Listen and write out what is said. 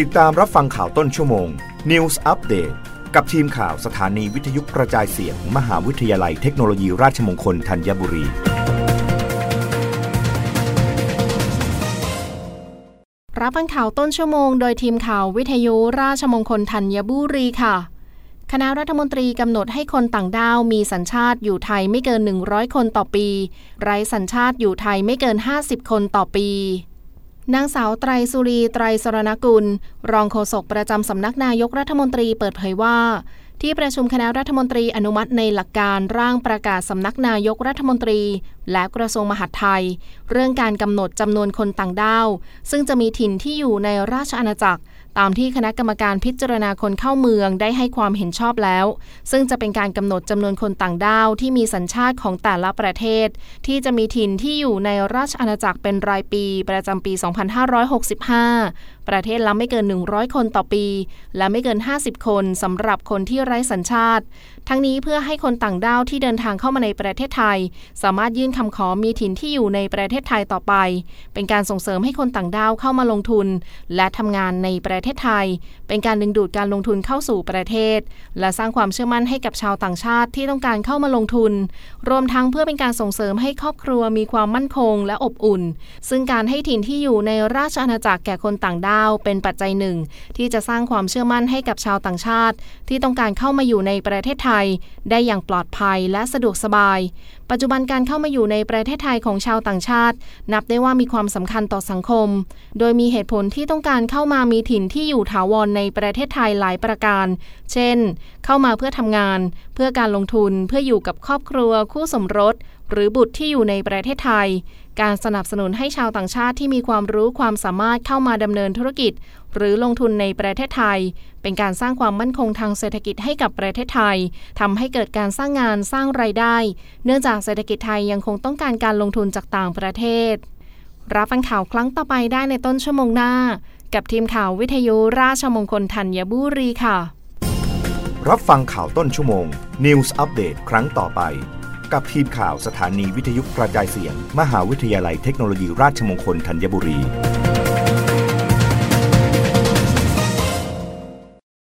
ติดตามรับฟังข่าวต้นชั่วโมง News Update กับทีมข่าวสถานีวิทยุกระจายเสียงมมหาวิทยาลัยเทคโนโลยีราชมงคลธัญบุรี รับฟังข่าวต้นชั่วโมง โดยทีมข่าววิทยุราชมงคลธัญบุรีค่ะ คณะรัฐมนตรีกำหนดให้คนต่างด้าวมีสัญชาติอยู่ไทยไม่เกิน 100 คนต่อปี ไร้สัญชาติอยู่ไทยไม่เกิน 50 คนต่อปี นางสาวไตรสุรีไตรสรณกุล รองโฆษกประจำสำนักนายกรัฐมนตรีเปิดเผยว่า ที่ประชุมคณะรัฐมนตรีอนุมัติในหลักการร่างประกาศสำนักนายกรัฐมนตรี และกระทรวงมหาดไทย เรื่องการกำหนดจำนวนคนต่างด้าว ซึ่งจะมีถิ่นที่อยู่ในราชอาณาจักร ตามที่คณะกรรมการพิจารณาคนเข้าเมืองได้ให้ความเห็นชอบแล้ว ซึ่งจะเป็นการกำหนดจำนวนคนต่างด้าวที่มีสัญชาติของแต่ละประเทศ ที่จะมีถิ่นที่อยู่ในราชอาณาจักรเป็นรายปีประจำปี 2565ประเทศละไม่เกิน 100 คนต่อปี และไม่เกิน 50 คนสำหรับคนที่ไร้สัญชาติ ทั้งนี้เพื่อให้คนต่างด้าวที่เดินทางเข้ามาในประเทศไทย สามารถยื่นคำขอมีถิ่นที่อยู่ในประเทศไทยต่อไป เป็นการส่งเสริมให้คนต่างด้าวเข้ามาลงทุน และทำงานในประเทศไทย เป็นการดึงดูดการลงทุนเข้าสู่ประเทศ และสร้างความเชื่อมั่นให้กับชาวต่างชาติที่ต้องการเข้ามาลงทุน รวมทั้งเพื่อเป็นการส่งเสริมให้ครอบครัวมีความมั่นคงและอบอุ่น ซึ่งการให้ถิ่นที่อยู่ในราชอาณาจักรแก่คนต่างด้าวเป็นปัจจัยหนึ่ง ที่จะสร้างความเชื่อมั่นให้กับชาวต่างชาติ ที่ต้องการเข้ามาอยู่ในประเทศไทย ได้อย่างปลอดภัยและสะดวกสบาย ปัจจุบันการเข้ามาอยู่ในประเทศไทยของชาวต่างชาติ นับได้ว่ามีความสำคัญต่อสังคม โดยมีเหตุผลที่ต้องการเข้ามามีถิ่นที่อยู่ถาวรในประเทศไทยหลายประการ เช่น เข้ามาเพื่อทำงาน เพื่อการลงทุน เพื่ออยู่กับครอบครัว คู่สมรส หรือบุตรที่อยู่ในประเทศไทย การสนับสนุนให้ชาวต่างชาติที่มีความรู้ความสามารถเข้ามาดำเนินธุรกิจ หรือลงทุนในประเทศไทย เป็นการสร้างความมั่นคงทางเศรษฐกิจให้กับประเทศไทยทำให้เกิดการสร้างงานสร้างไรายได้ เนื่องจากเศรษฐกิจไทยยังคงต้องการการลงทุนจากต่างประเทศ รับฟังข่าวครั้งต่อไปได้ในต้นชั่วโมงหน้า กับทีมข่าววิทยุราชมงคลธัญบุรีค่ะ รับฟังข่าวต้นชั่วโมง News อัปเดตครั้งต่อไป กับทีมข่าวสถานีวิทยุกระจายเสียง มหาวิทยาลัยเทคโนโลยีราชมงคลธัญบุรี